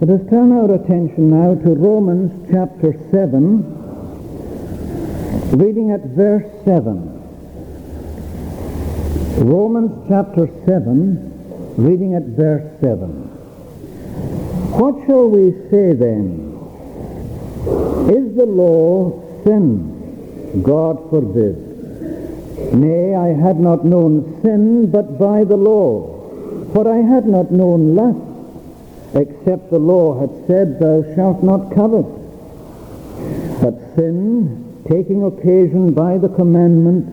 Let us turn our attention now to Romans chapter 7, reading at verse 7. Romans chapter 7, reading at verse 7. What shall we say then? Is the law sin? God forbid. Nay, I had not known sin but by the law. For I had not known lust, except the law had said, Thou shalt not covet. But sin, taking occasion by the commandment,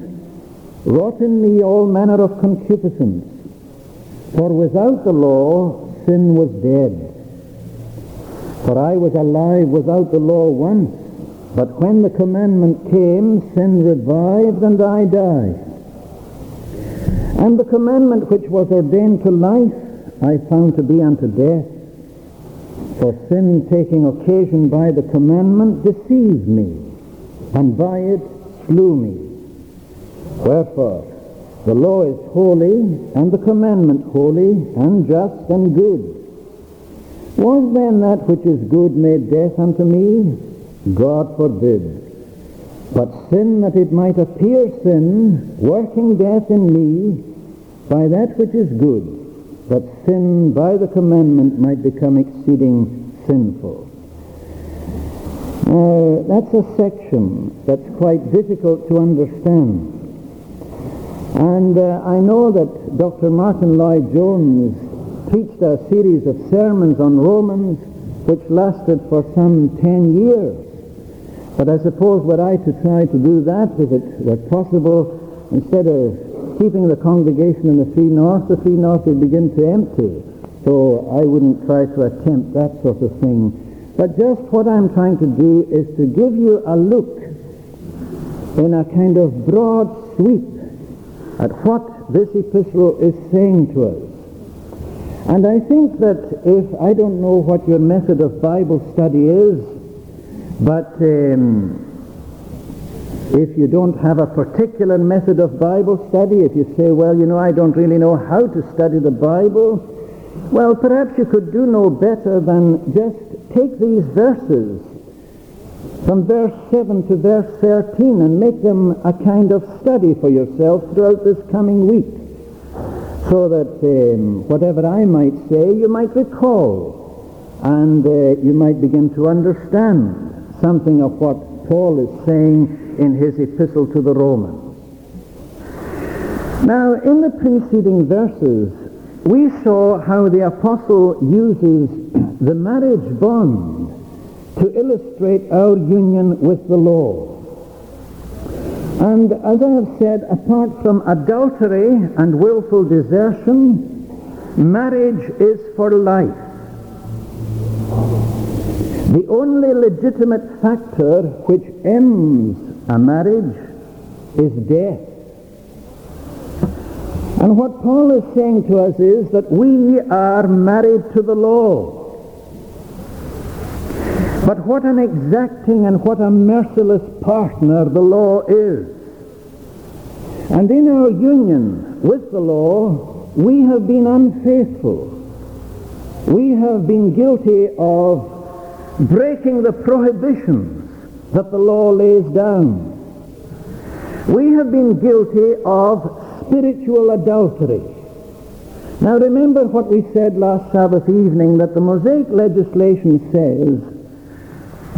wrought in me all manner of concupiscence. For without the law, sin was dead. For I was alive without the law once, but when the commandment came, sin revived and I died. And the commandment which was ordained to life, I found to be unto death. For sin taking occasion by the commandment deceived me, and by it slew me. Wherefore, the law is holy, and the commandment holy, and just, and good. Was then that which is good made death unto me? God forbid. But sin that it might appear sin, working death in me, by that which is good, that sin by the commandment might become exceeding sinful. Now, that's a section that's quite difficult to understand. And uh, I know that Dr. Martyn Lloyd-Jones preached a series of sermons on Romans which lasted for some ten years. But I suppose were I to try to do that, if it were possible, instead of keeping the congregation in the Free North, the Free North would begin to empty. So I wouldn't try to attempt that sort of thing. But just what I'm trying to do is to give you a look in a kind of broad sweep at what this epistle is saying to us. And I think that if, I don't know what your method of Bible study is, but um, if you don't have a particular method of Bible study, if you say, well, you know, I don't really know how to study the Bible, well, perhaps you could do no better than just take these verses from verse 7 to verse 13 and make them a kind of study for yourself throughout this coming week. So that um, whatever I might say you might recall and uh, you might begin to understand something of what Paul is saying in his epistle to the Romans. Now, in the preceding verses, we saw how the apostle uses the marriage bond to illustrate our union with the law. And as I have said, apart from adultery and willful desertion, marriage is for life. The only legitimate factor which ends a marriage is death. And what Paul is saying to us is that we are married to the law. But what an exacting and what a merciless partner the law is. And in our union with the law, we have been unfaithful. We have been guilty of breaking the prohibitions that the law lays down. We have been guilty of spiritual adultery. Now remember what we said last Sabbath evening, that the Mosaic legislation says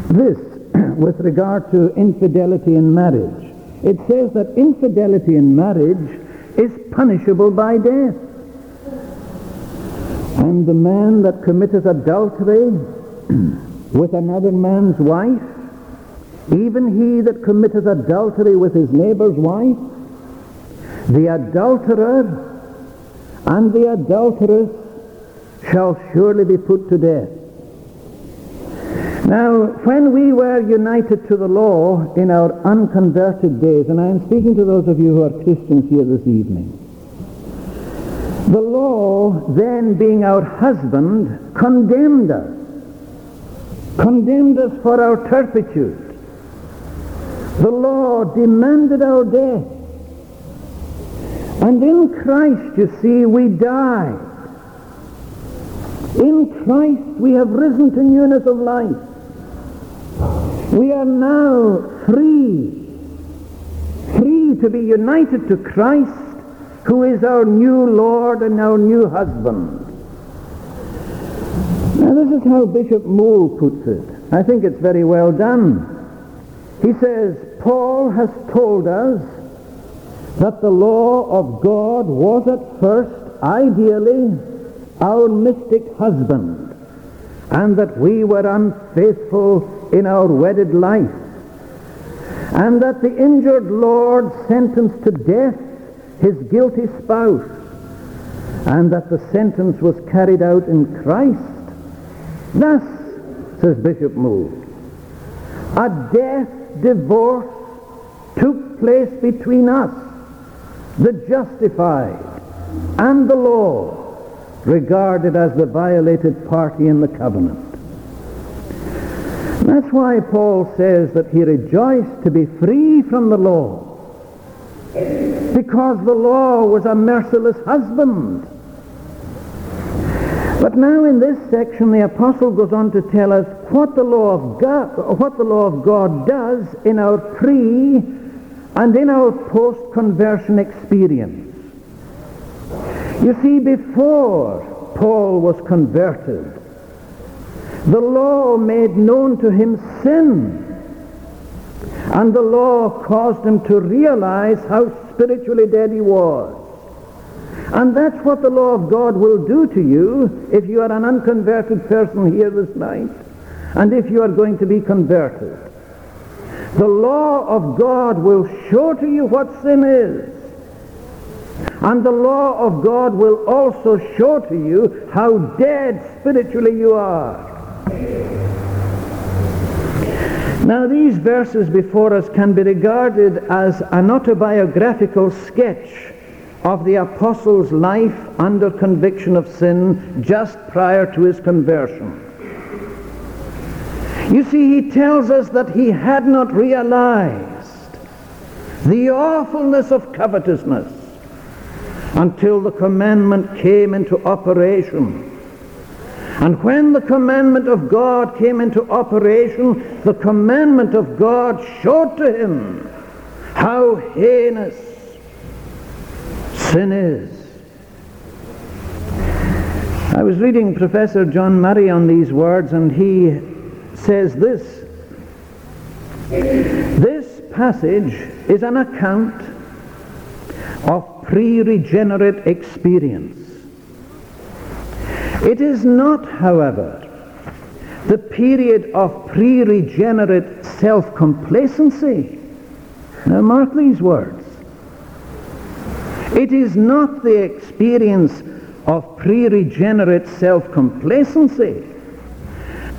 this with regard to infidelity in marriage. It says that infidelity in marriage is punishable by death. And the man that committeth adultery with another man's wife, even he that committeth adultery with his neighbor's wife, the adulterer and the adulteress shall surely be put to death. Now, when we were united to the law in our unconverted days, and I am speaking to those of you who are Christians here this evening, the law then being our husband condemned us, condemned us for our turpitude. The law demanded our death. And in Christ, you see, we die. In Christ we have risen to newness of life. We are now free, free to be united to Christ, who is our new Lord and our new husband. Now this is how Bishop Moule puts it. I think it's very well done. He says, Paul has told us that the law of God was at first, ideally, our mystic husband, and that we were unfaithful in our wedded life, and that the injured Lord sentenced to death his guilty spouse, and that the sentence was carried out in Christ. Thus, says Bishop Moule, a death divorce took place between us, the justified, and the law, regarded as the violated party in the covenant. That's why Paul says that he rejoiced to be free from the law, because the law was a merciless husband. But now in this section the apostle goes on to tell us what the law of God, what the law of God does in our pre and in our post-conversion experience. You see, before Paul was converted, the law made known to him sin. And the law caused him to realize how spiritually dead he was. And that's what the law of God will do to you if you are an unconverted person here this night, and if you are going to be converted. The law of God will show to you what sin is. And the law of God will also show to you how dead spiritually you are. Now these verses before us can be regarded as an autobiographical sketch of the apostle's life under conviction of sin just prior to his conversion. You see, he tells us that he had not realized the awfulness of covetousness until the commandment came into operation. And when the commandment of God came into operation, the commandment of God showed to him how heinous sin is. I was reading Professor John Murray on these words, and he says this. This passage is an account of pre-regenerate experience. It is not, however, the period of pre-regenerate self-complacency. Now mark these words. It is not the experience of pre-regenerate self-complacency,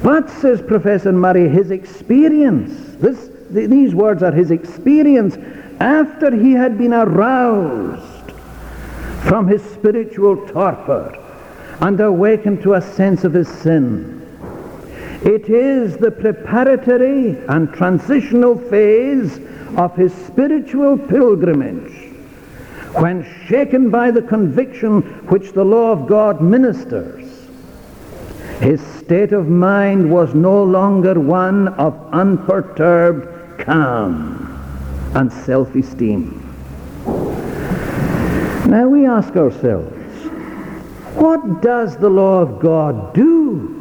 but, says Professor Murray, his experience, this, th- these words are his experience after he had been aroused from his spiritual torpor and awakened to a sense of his sin. It is the preparatory and transitional phase of his spiritual pilgrimage when shaken by the conviction which the law of God ministers, his state of mind was no longer one of unperturbed calm and self-esteem. Now we ask ourselves, what does the law of God do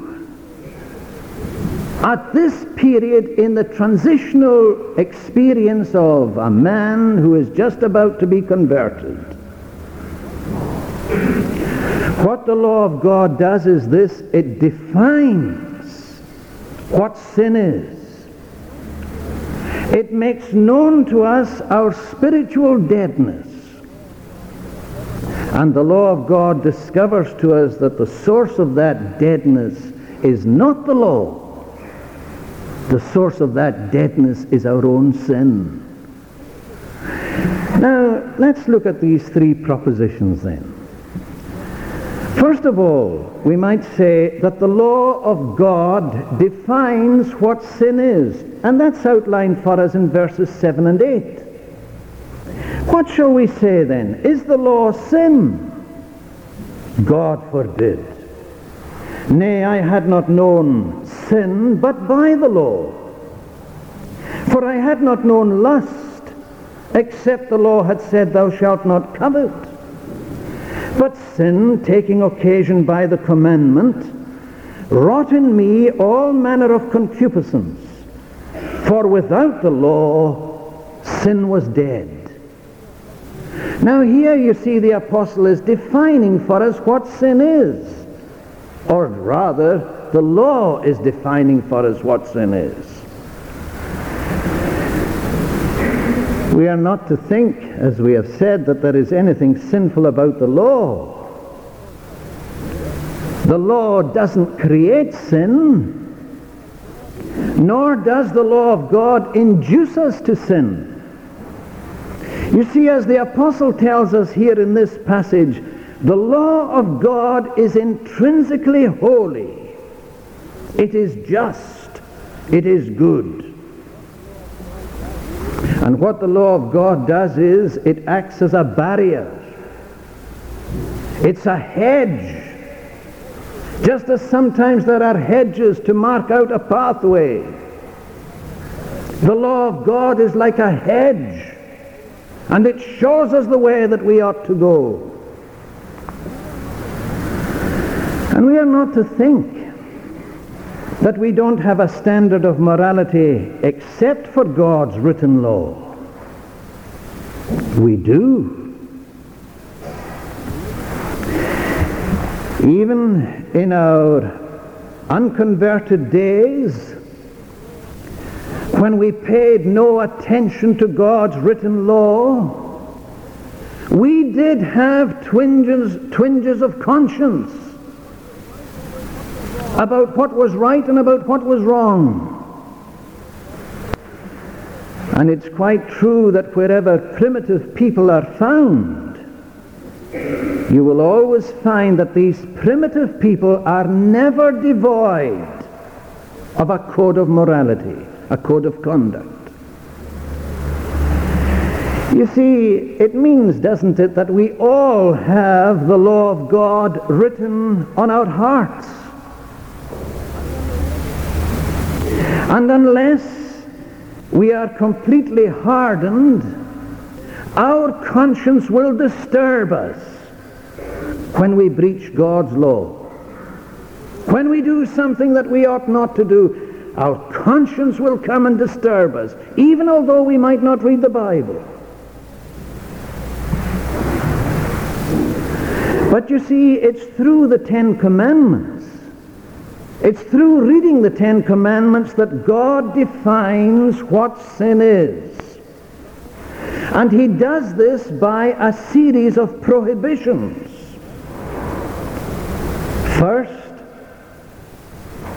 at this period in the transitional experience of a man who is just about to be converted. What the law of God does is this, it defines what sin is. It makes known to us our spiritual deadness. And the law of God discovers to us that the source of that deadness is not the law, the source of that deadness is our own sin. Now, let's look at these three propositions then. First of all, we might say that the law of God defines what sin is, and that's outlined for us in verses 7 and 8. What shall we say then? Is the law sin? God forbid. Nay, I had not known sin but by the law. For I had not known lust, except the law had said, Thou shalt not covet. But sin, taking occasion by the commandment, wrought in me all manner of concupiscence. For without the law, sin was dead. Now here you see the apostle is defining for us what sin is. Or rather, the law is defining for us what sin is. We are not to think, as we have said, that there is anything sinful about the law. The law doesn't create sin, nor does the law of God induce us to sin. You see, as the apostle tells us here in this passage, the law of God is intrinsically holy. It is just. It is good. And what the law of God does is it acts as a barrier. It's a hedge. Just as sometimes there are hedges to mark out a pathway. The law of God is like a hedge and it shows us the way that we ought to go. And we are not to think that we don't have a standard of morality except for God's written law. We do. Even in our unconverted days, when we paid no attention to God's written law, we did have twinges, twinges of conscience about what was right and about what was wrong. And it's quite true that wherever primitive people are found, you will always find that these primitive people are never devoid of a code of morality a code of conduct. You see, it means, doesn't it, that we all have the law of God written on our hearts. And unless we are completely hardened, our conscience will disturb us when we breach God's law. When we do something that we ought not to do, our conscience will come and disturb us, even although we might not read the Bible. But you see, it's through the Ten Commandments. It's through reading the Ten Commandments that God defines what sin is. And he does this by a series of prohibitions. First,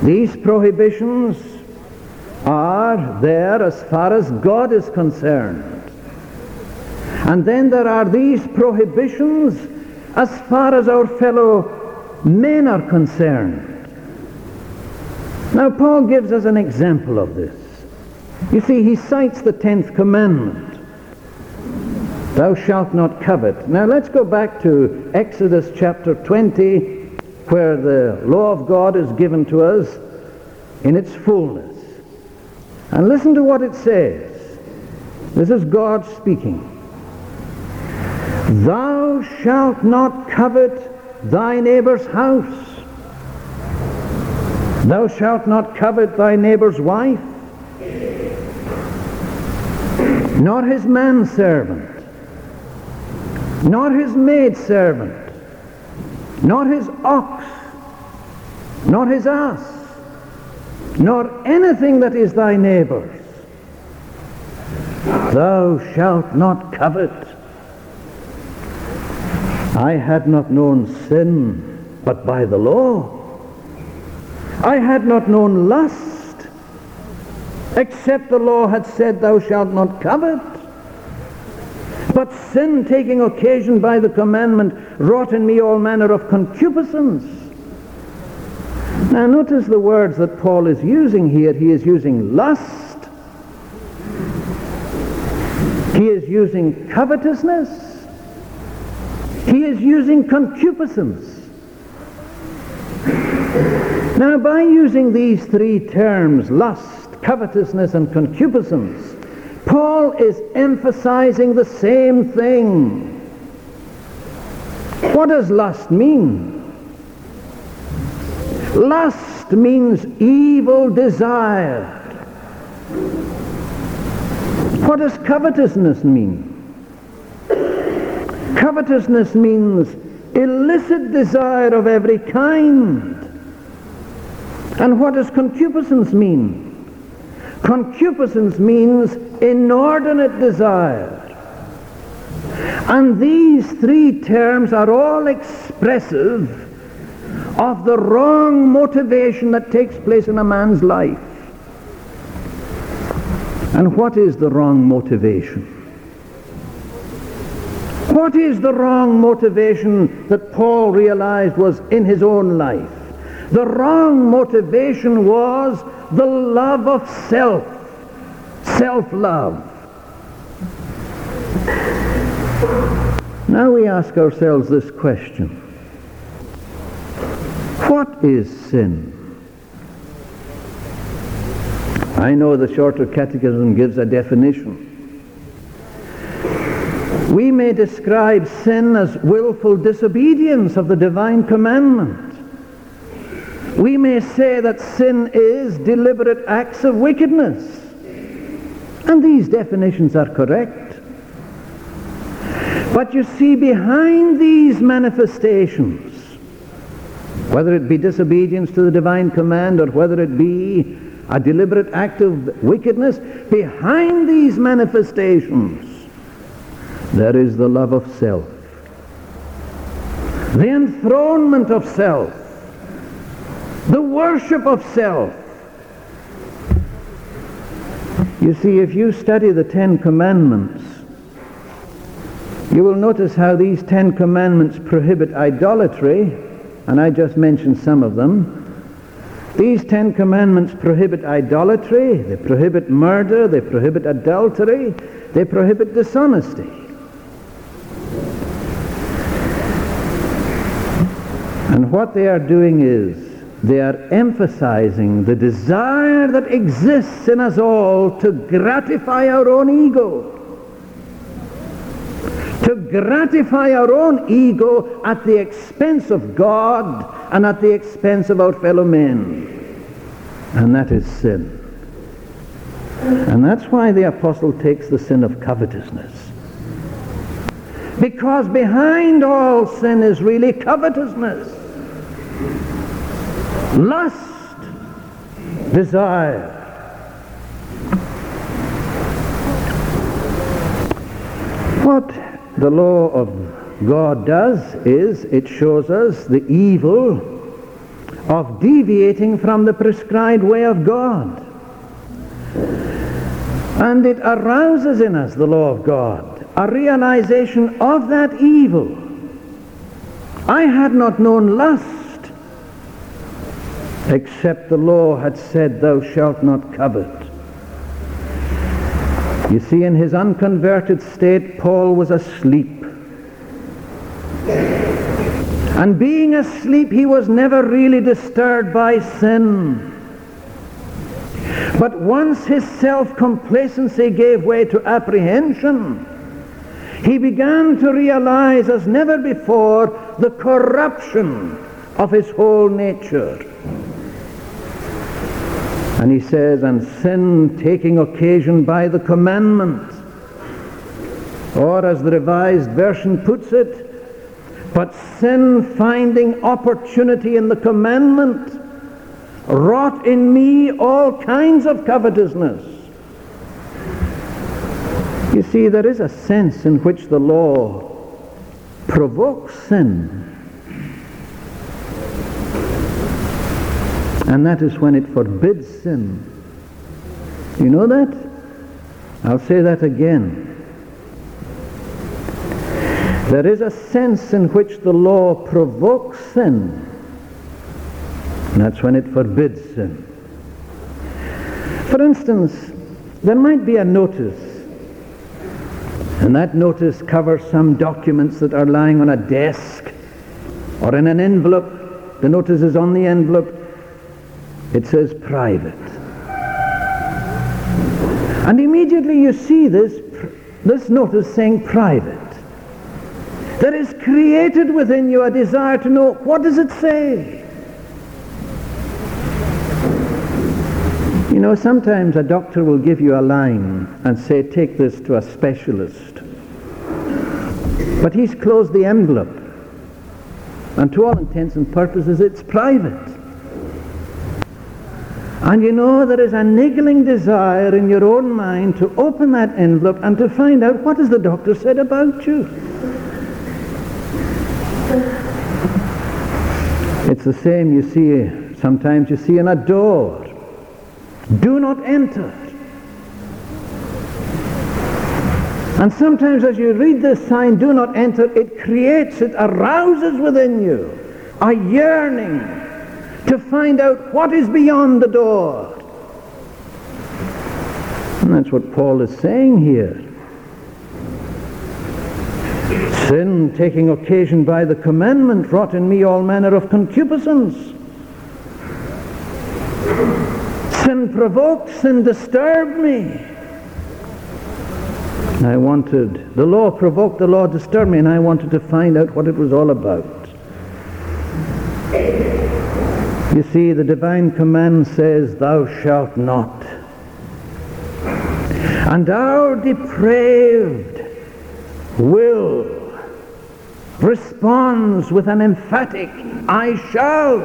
these prohibitions are there as far as God is concerned. And then there are these prohibitions as far as our fellow men are concerned. Now Paul gives us an example of this. You see, he cites the tenth commandment. Thou shalt not covet. Now let's go back to Exodus chapter 20 where the law of God is given to us in its fullness. And listen to what it says. This is God speaking. Thou shalt not covet thy neighbor's house. Thou shalt not covet thy neighbor's wife, nor his manservant, nor his maidservant, nor his ox, nor his ass, nor anything that is thy neighbor's. Thou shalt not covet. I had not known sin but by the law. I had not known lust except the law had said, Thou shalt not covet. But sin, taking occasion by the commandment, wrought in me all manner of concupiscence. Now notice the words that Paul is using here. He is using lust. He is using covetousness. He is using concupiscence. Now, by using these three terms, lust, covetousness, and concupiscence, Paul is emphasizing the same thing. What does lust mean? Lust means evil desire. What does covetousness mean? Covetousness means illicit desire of every kind. And what does concupiscence mean? Concupiscence means inordinate desire. And these three terms are all expressive of the wrong motivation that takes place in a man's life. And what is the wrong motivation? What is the wrong motivation that Paul realized was in his own life? The wrong motivation was the love of self, self-love. Now we ask ourselves this question. What is sin? I know the Shorter Catechism gives a definition. We may describe sin as willful disobedience of the divine commandment. We may say that sin is deliberate acts of wickedness. And these definitions are correct. But you see, behind these manifestations, whether it be disobedience to the divine command or whether it be a deliberate act of wickedness, behind these manifestations, there is the love of self. The enthronement of self. The worship of self. You see, if you study the Ten Commandments, you will notice how these Ten Commandments prohibit idolatry, and I just mentioned some of them. These Ten Commandments prohibit idolatry, they prohibit murder, they prohibit adultery, they prohibit dishonesty. And what they are doing is they are emphasizing the desire that exists in us all to gratify our own ego. To gratify our own ego at the expense of God and at the expense of our fellow men. And that is sin. And that's why the apostle takes the sin of covetousness. Because behind all sin is really covetousness lust, desire. What the law of God does is it shows us the evil of deviating from the prescribed way of God. And it arouses in us, the law of God, a realization of that evil. I had not known lust except the law had said, Thou shalt not covet. You see, in his unconverted state, Paul was asleep. And being asleep, he was never really disturbed by sin. But once his self-complacency gave way to apprehension, he began to realize as never before the corruption of his whole nature. And he says, and sin taking occasion by the commandment. Or as the Revised Version puts it, but sin finding opportunity in the commandment wrought in me all kinds of covetousness. You see, there is a sense in which the law provokes sin. And that is when it forbids sin. You know that? I'll say that again. There is a sense in which the law provokes sin. And that's when it forbids sin. For instance, there might be a notice, and that notice covers some documents that are lying on a desk or in an envelope The notice is on the envelope. It says private. And immediately you see this, this notice saying private. There is created within you a desire to know what does it say? You know, sometimes a doctor will give you a line and say, take this to a specialist. But he's closed the envelope. And to all intents and purposes, it's private. And you know, there is a niggling desire in your own mind to open that envelope and to find out what has the doctor said about you. It's the same you see, sometimes you see in a door. Do not enter. And sometimes as you read this sign, do not enter, it creates, it arouses within you a yearning to find out what is beyond the door. And that's what Paul is saying here. Sin, taking occasion by the commandment, wrought in me all manner of concupiscence. Sin provoked, sin disturbed me. I wanted, the law provoked, the law disturbed me, and I wanted to find out what it was all about. You see, the divine command says, Thou shalt not. And our depraved will responds with an emphatic, I shall.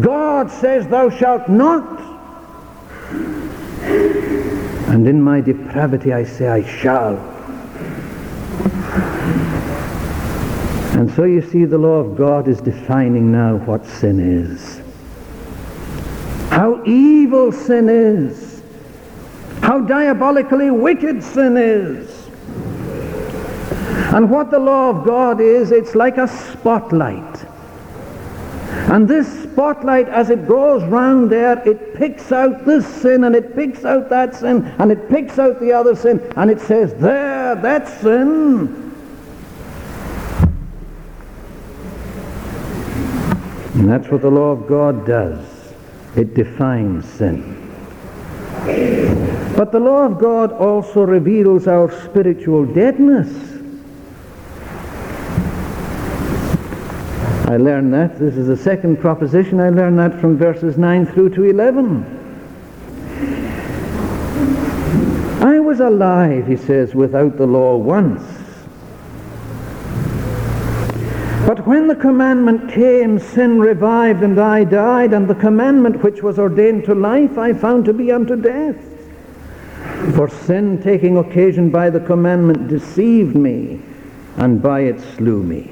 God says, Thou shalt not. And in my depravity I say, I shall. And so you see, the law of God is defining now what sin is. How evil sin is. How diabolically wicked sin is. And what the law of God is, it's like a spotlight. And this spotlight, as it goes round there, it picks out this sin and it picks out that sin and it picks out the other sin and it says, there, that's sin. And that's what the law of God does. It defines sin. But the law of God also reveals our spiritual deadness. I learned that. This is the second proposition. I learned that from verses 9 through to 11. I was alive, he says, without the law once. But when the commandment came, sin revived and I died, and the commandment which was ordained to life I found to be unto death. For sin, taking occasion by the commandment, deceived me, and by it slew me.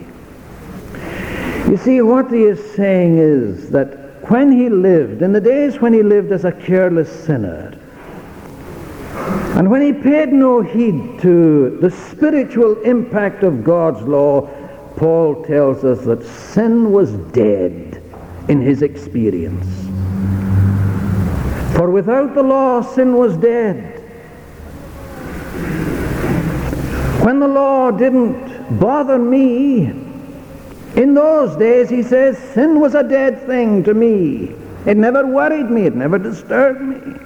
You see, what he is saying is that when he lived, in the days when he lived as a careless sinner, and when he paid no heed to the spiritual impact of God's law, Paul tells us that sin was dead in his experience. For without the law, sin was dead. When the law didn't bother me, in those days, he says, sin was a dead thing to me. It never worried me. It never disturbed me.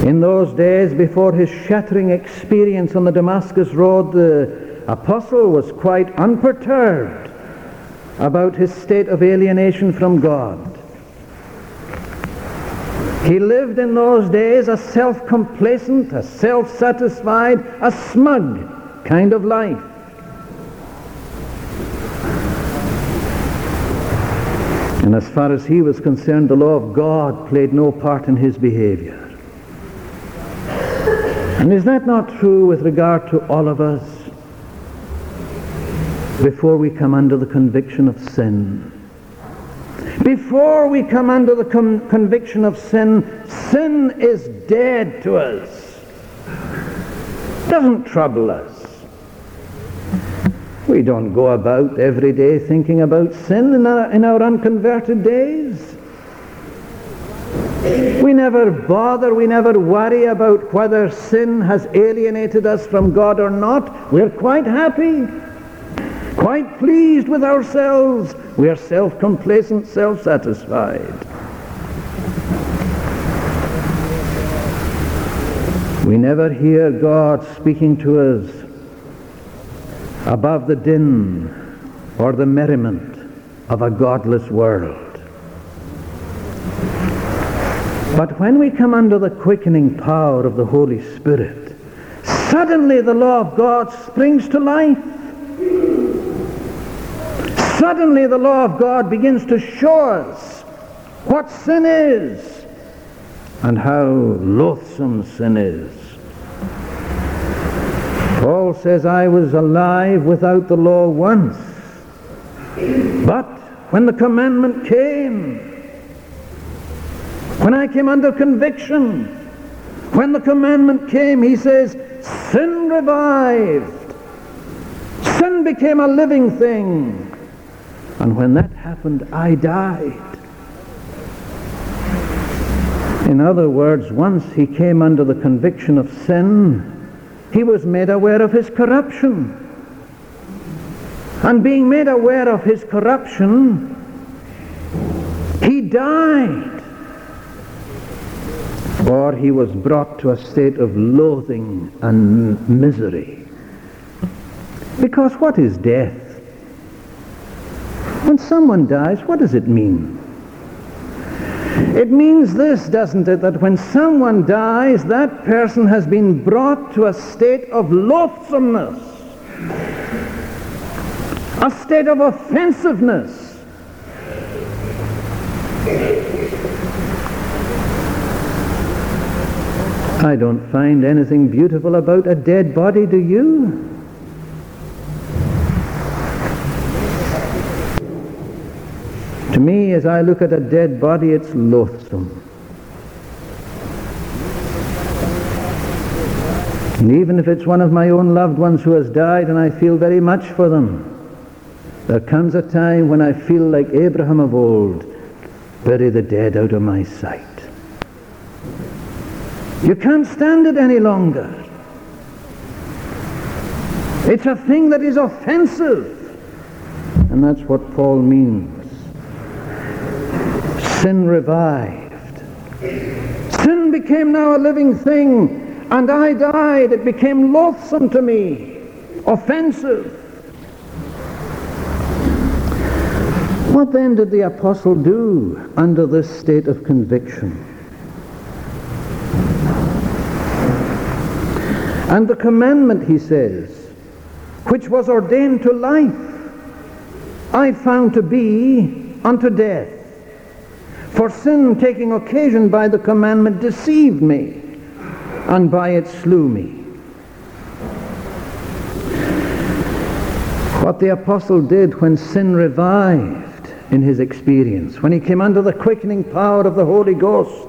In those days, before his shattering experience on the Damascus Road, the apostle was quite unperturbed about his state of alienation from God. He lived in those days a self-complacent, a self-satisfied, a smug kind of life. And as far as he was concerned, the law of God played no part in his behavior. And is that not true with regard to all of us? Before we come under the conviction of sin. Before we come under the con- conviction of sin, sin is dead to us. Doesn't trouble us. We don't go about every day thinking about sin in our, in our unconverted days. We never bother, we never worry about whether sin has alienated us from God or not. We're quite happy. Quite pleased with ourselves. We are self-complacent, self-satisfied. We never hear God speaking to us above the din or the merriment of a godless world. But when we come under the quickening power of the Holy Spirit, suddenly the law of God springs to life. Suddenly the law of God begins to show us what sin is and how loathsome sin is. Paul says, I was alive without the law once, but when the commandment came, when I came under conviction, when the commandment came, he says, sin revived. Sin became a living thing. And when that happened, I died. In other words, once he came under the conviction of sin, he was made aware of his corruption. And being made aware of his corruption, he died or he was brought to a state of loathing and misery. Because what is death? When someone dies, what does it mean? It means this, doesn't it, that when someone dies, that person has been brought to a state of loathsomeness, a state of offensiveness. I don't find anything beautiful about a dead body, do you? To me, as I look at a dead body, it's loathsome. And even if it's one of my own loved ones who has died and I feel very much for them, there comes a time when I feel like Abraham of old, bury the dead out of my sight. You can't stand it any longer. It's a thing that is offensive. And that's what Paul means. Sin revived. Sin became now a living thing, and I died. It became loathsome to me, offensive. What then did the apostle do under this state of conviction? And the commandment, he says, which was ordained to life, I found to be unto death. For sin taking occasion by the commandment deceived me, and by it slew me. What the apostle did when sin revived in his experience, when he came under the quickening power of the Holy Ghost,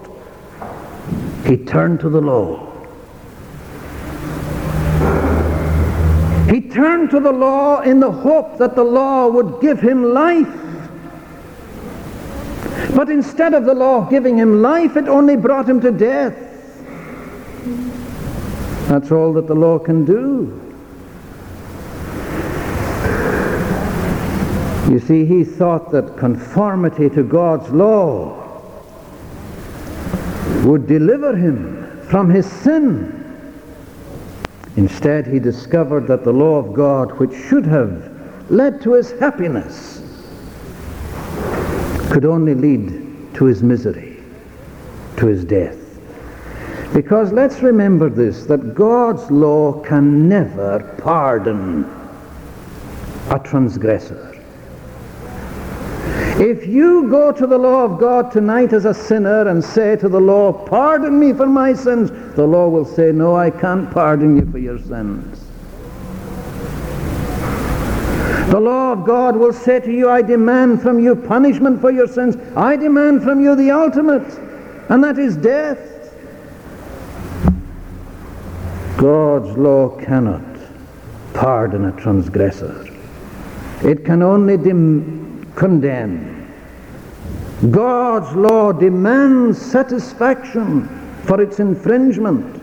he turned to the law. Turned to the law in the hope that the law would give him life. But instead of the law giving him life, it only brought him to death. That's all that the law can do. You see, he thought that conformity to God's law would deliver him from his sin. Instead, he discovered that the law of God, which should have led to his happiness, could only lead to his misery, to his death. Because let's remember this, that God's law can never pardon a transgressor. If you go to the law of God tonight as a sinner and say to the law, pardon me for my sins, the law will say, no, I can't pardon you for your sins. The law of God will say to you, I demand from you punishment for your sins. I demand from you the ultimate, and that is death. God's law cannot pardon a transgressor. It can only condemn. God's law demands satisfaction for its infringement.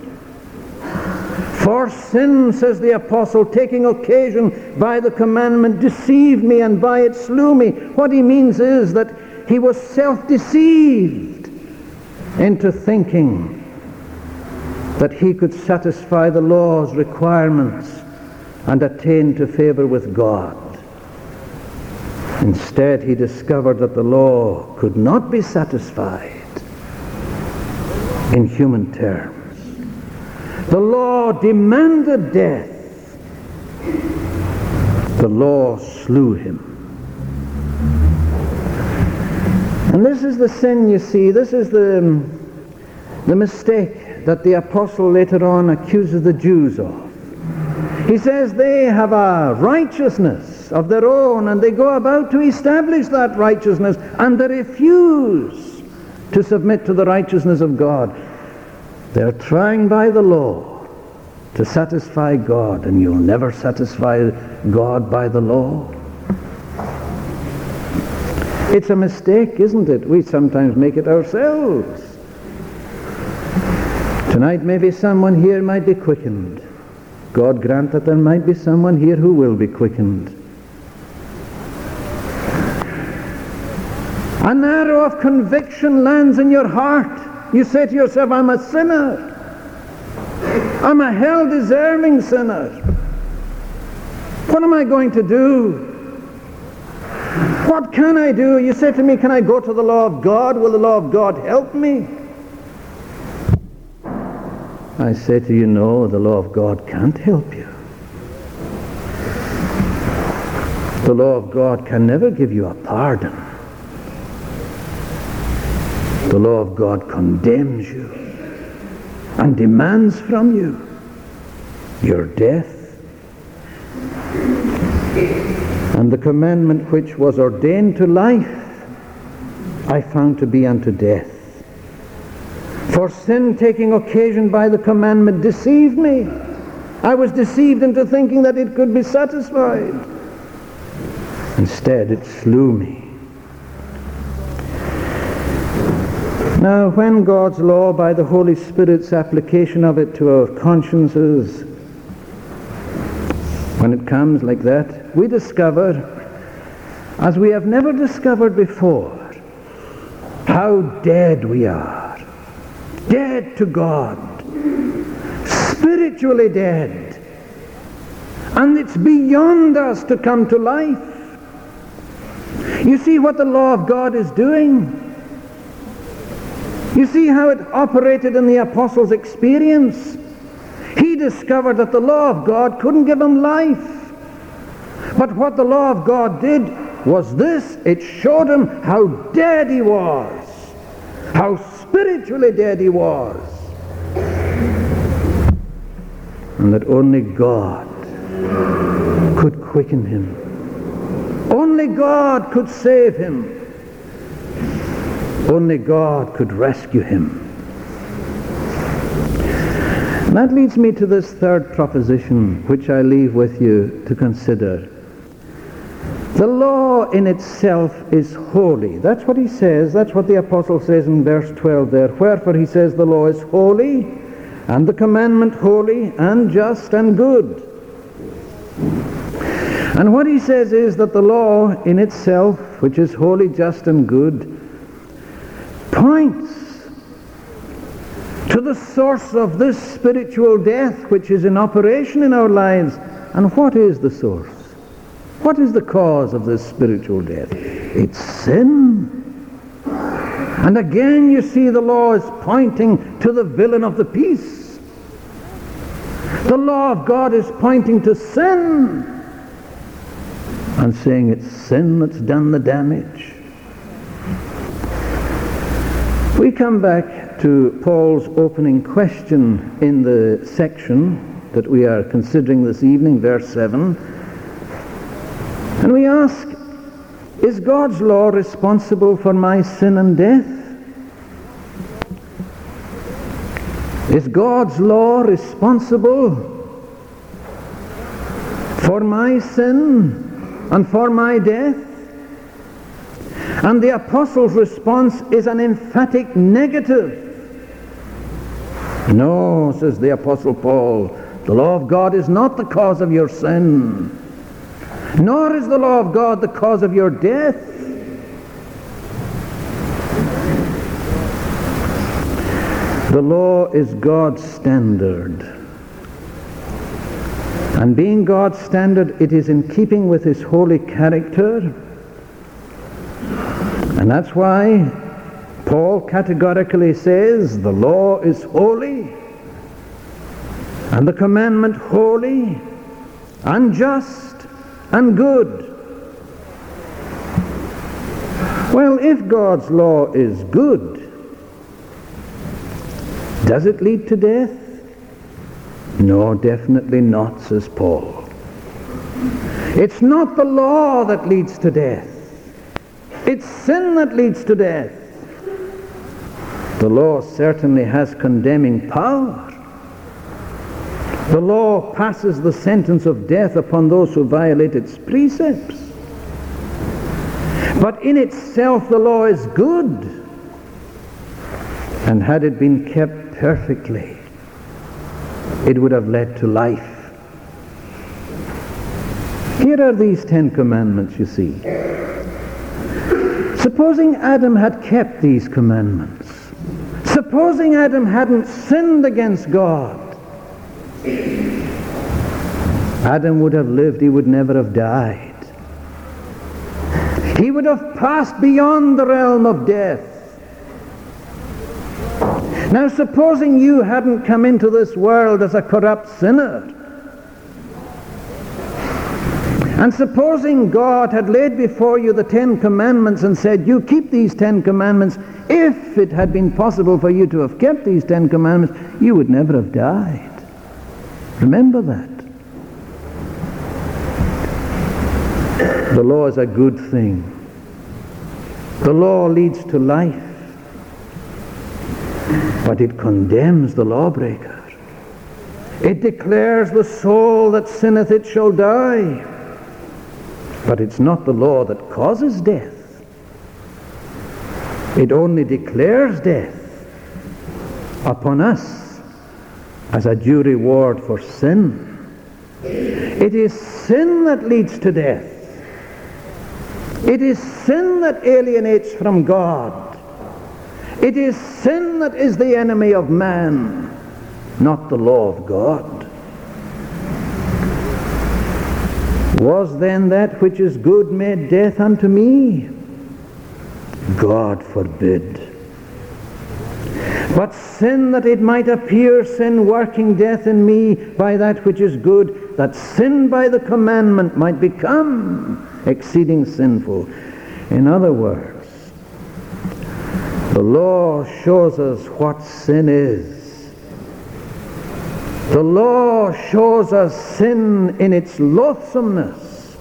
For sin, says the apostle, taking occasion by the commandment, deceived me and by it slew me. What he means is that he was self-deceived into thinking that he could satisfy the law's requirements and attain to favor with God. Instead, he discovered that the law could not be satisfied in human terms. The law demanded death. The law slew him. And this is the sin, you see. This is the, um, the mistake that the apostle later on accuses the Jews of. He says they have a righteousness of their own and they go about to establish that righteousness and they refuse to submit to the righteousness of God. They're trying by the law to satisfy God, and you'll never satisfy God by the law. It's a mistake, isn't it? We sometimes make it ourselves. Tonight maybe someone here might be quickened. God grant that there might be someone here who will be quickened. An arrow of conviction lands in your heart. You say to yourself, I'm a sinner. I'm a hell-deserving sinner. What am I going to do? What can I do? You say to me, can I go to the law of God? Will the law of God help me? I say to you, no, the law of God can't help you. The law of God can never give you a pardon. The law of God condemns you and demands from you your death. And the commandment which was ordained to life, I found to be unto death. For sin taking occasion by the commandment deceived me. I was deceived into thinking that it could be satisfied. Instead, it slew me. Now, when God's law, by the Holy Spirit's application of it to our consciences, when it comes like that, we discover, as we have never discovered before, how dead we are. Dead to God. Spiritually dead. And it's beyond us to come to life. You see what the law of God is doing? You see how it operated in the apostles' experience? He discovered that the law of God couldn't give him life. But what the law of God did was this. It showed him how dead he was. How spiritually dead he was. And that only God could quicken him. Only God could save him. Only God could rescue him. That leads me to this third proposition, which I leave with you to consider. The law in itself is holy. That's what he says. That's what the apostle says in verse 12 there. Wherefore he says the law is holy, and the commandment holy, and just, and good. And what he says is that the law in itself, which is holy, just, and good, points to the source of this spiritual death which is in operation in our lives. And what is the source? What is the cause of this spiritual death? It's sin. And again you see the law is pointing to the villain of the piece. The law of God is pointing to sin and saying it's sin that's done the damage. We come back to Paul's opening question in the section that we are considering this evening, verse 7. And we ask, is God's law responsible for my sin and death? Is God's law responsible for my sin and for my death? And the apostle's response is an emphatic negative. No, says the apostle Paul, The law of God is not the cause of your sin, nor is the law of God the cause of your death. The law is God's standard. And being God's standard, it is in keeping with his holy character. And that's why Paul categorically says the law is holy and the commandment holy and just and good. Well, if God's law is good, does it lead to death? No, definitely not, says Paul. It's not the law that leads to death. It's sin that leads to death. The law certainly has condemning power. The law passes the sentence of death upon those who violate its precepts. But in itself the law is good. And had it been kept perfectly, it would have led to life. Here are these Ten Commandments, you see. Supposing Adam had kept these commandments, supposing Adam hadn't sinned against God, Adam would have lived, he would never have died. He would have passed beyond the realm of death. Now supposing you hadn't come into this world as a corrupt sinner, and supposing God had laid before you the Ten Commandments and said, you keep these Ten Commandments, if it had been possible for you to have kept these Ten Commandments, you would never have died. Remember that. The law is a good thing. The law leads to life. But it condemns the lawbreaker. It declares the soul that sinneth it shall die. But it's not the law that causes death. It only declares death upon us as a due reward for sin. It is sin that leads to death. It is sin that alienates from God. It is sin that is the enemy of man, not the law of God. Was then that which is good made death unto me? God forbid. But sin that it might appear sin working death in me by that which is good, that sin by the commandment might become exceeding sinful. In other words, the law shows us what sin is. The law shows us sin in its loathsomeness.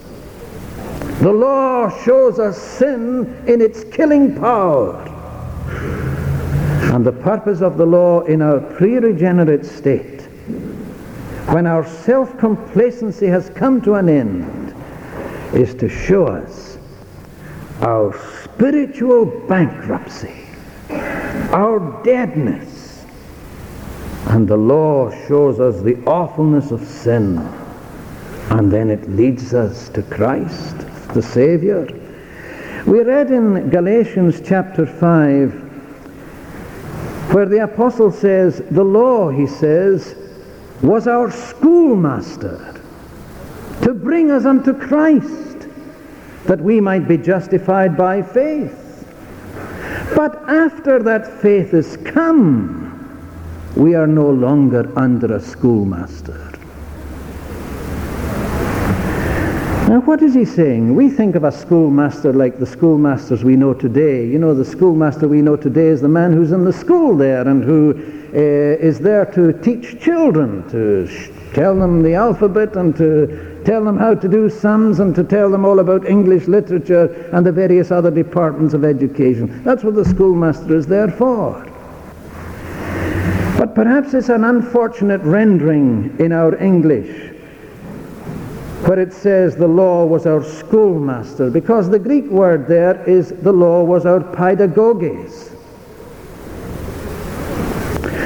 The law shows us sin in its killing power. And the purpose of the law in our pre-regenerate state, when our self-complacency has come to an end, is to show us our spiritual bankruptcy, our deadness. And the law shows us the awfulness of sin. And then it leads us to Christ, the Savior. We read in Galatians chapter 5 where the apostle says, the law, he says, was our schoolmaster to bring us unto Christ, that we might be justified by faith. But after that faith is come, we are no longer under a schoolmaster. Now, what is he saying? We think of a schoolmaster like the schoolmasters we know today. You know, the schoolmaster we know today is the man who's in the school there and who uh, is there to teach children, to sh- tell them the alphabet and to tell them how to do sums and to tell them all about English literature and the various other departments of education. That's what the schoolmaster is there for. But perhaps it's an unfortunate rendering in our English where it says the law was our schoolmaster, because the Greek word there is the law was our pedagogues.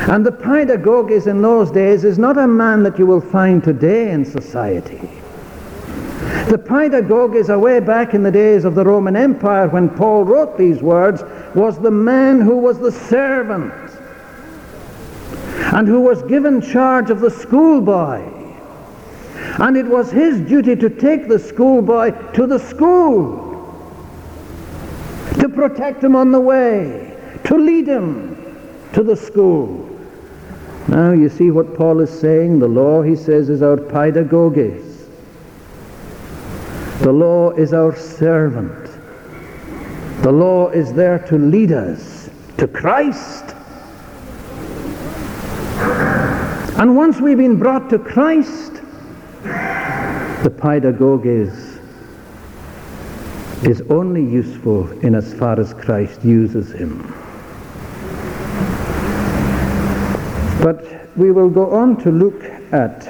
And the pedagogues in those days is not a man that you will find today in society. The pedagogues away back in the days of the Roman Empire when Paul wrote these words was the man who was the servant and who was given charge of the schoolboy. And it was his duty to take the schoolboy to the school, to protect him on the way, to lead him to the school. Now you see what Paul is saying. The law, he says, is our pedagogues. The law is our servant. The law is there to lead us to Christ. And once we've been brought to Christ, the pedagogues is only useful in as far as Christ uses him. But we will go on to look at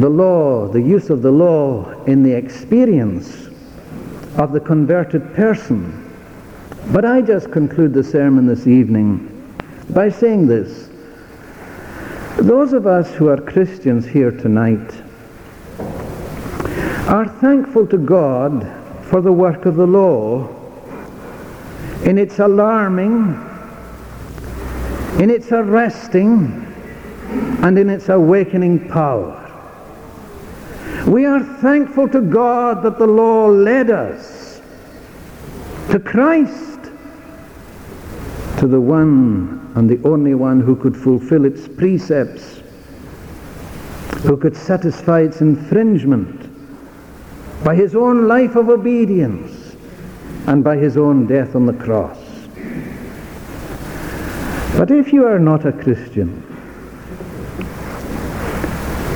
the law, the use of the law in the experience of the converted person. But I just conclude the sermon this evening by saying this. Those of us who are Christians here tonight are thankful to God for the work of the law in its alarming, in its arresting, and in its awakening power. We are thankful to God that the law led us to Christ, to the one and the only one who could fulfill its precepts, who could satisfy its infringement by his own life of obedience and by his own death on the cross. But if you are not a Christian,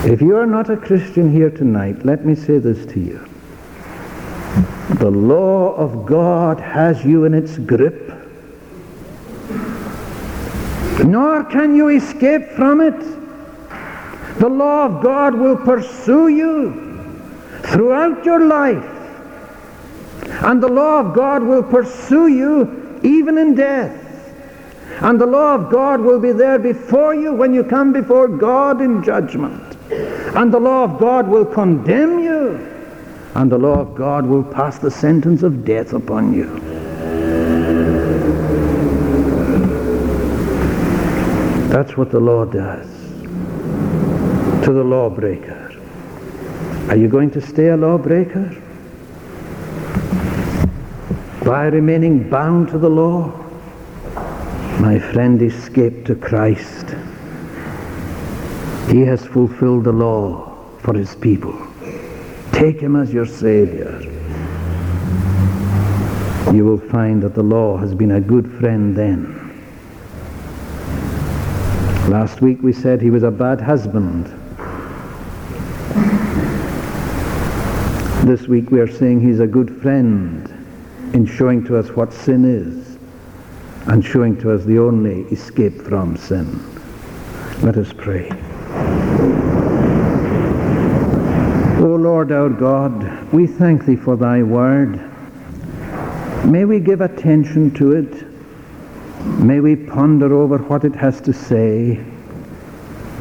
if you are not a Christian here tonight, let me say this to you. The law of God has you in its grip, nor can you escape from it. The law of God will pursue you throughout your life. And the law of God will pursue you even in death. And the law of God will be there before you when you come before God in judgment. And the law of God will condemn you. And the law of God will pass the sentence of death upon you. That's what the law does to the lawbreaker. Are you going to stay a lawbreaker? By remaining bound to the law? My friend escaped to Christ he has fulfilled the law for his people. Take him as your Savior. You will find that the law has been a good friend then. Last week we said he was a bad husband. This week we are saying he's a good friend in showing to us what sin is and showing to us the only escape from sin. Let us pray. O Lord our God, we thank thee for thy word. May we give attention to it. May we ponder over what it has to say.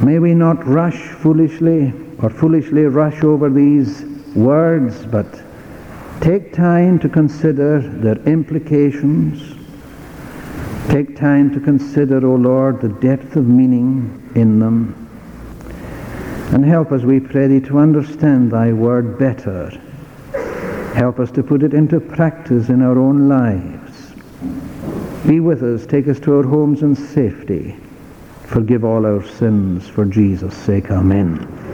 May we not rush foolishly or foolishly rush over these words, but take time to consider their implications. Take time to consider, O Lord, the depth of meaning in them. And help us, we pray thee, to understand thy word better. Help us to put it into practice in our own lives. Be with us, take us to our homes in safety. Forgive all our sins for Jesus' sake. Amen.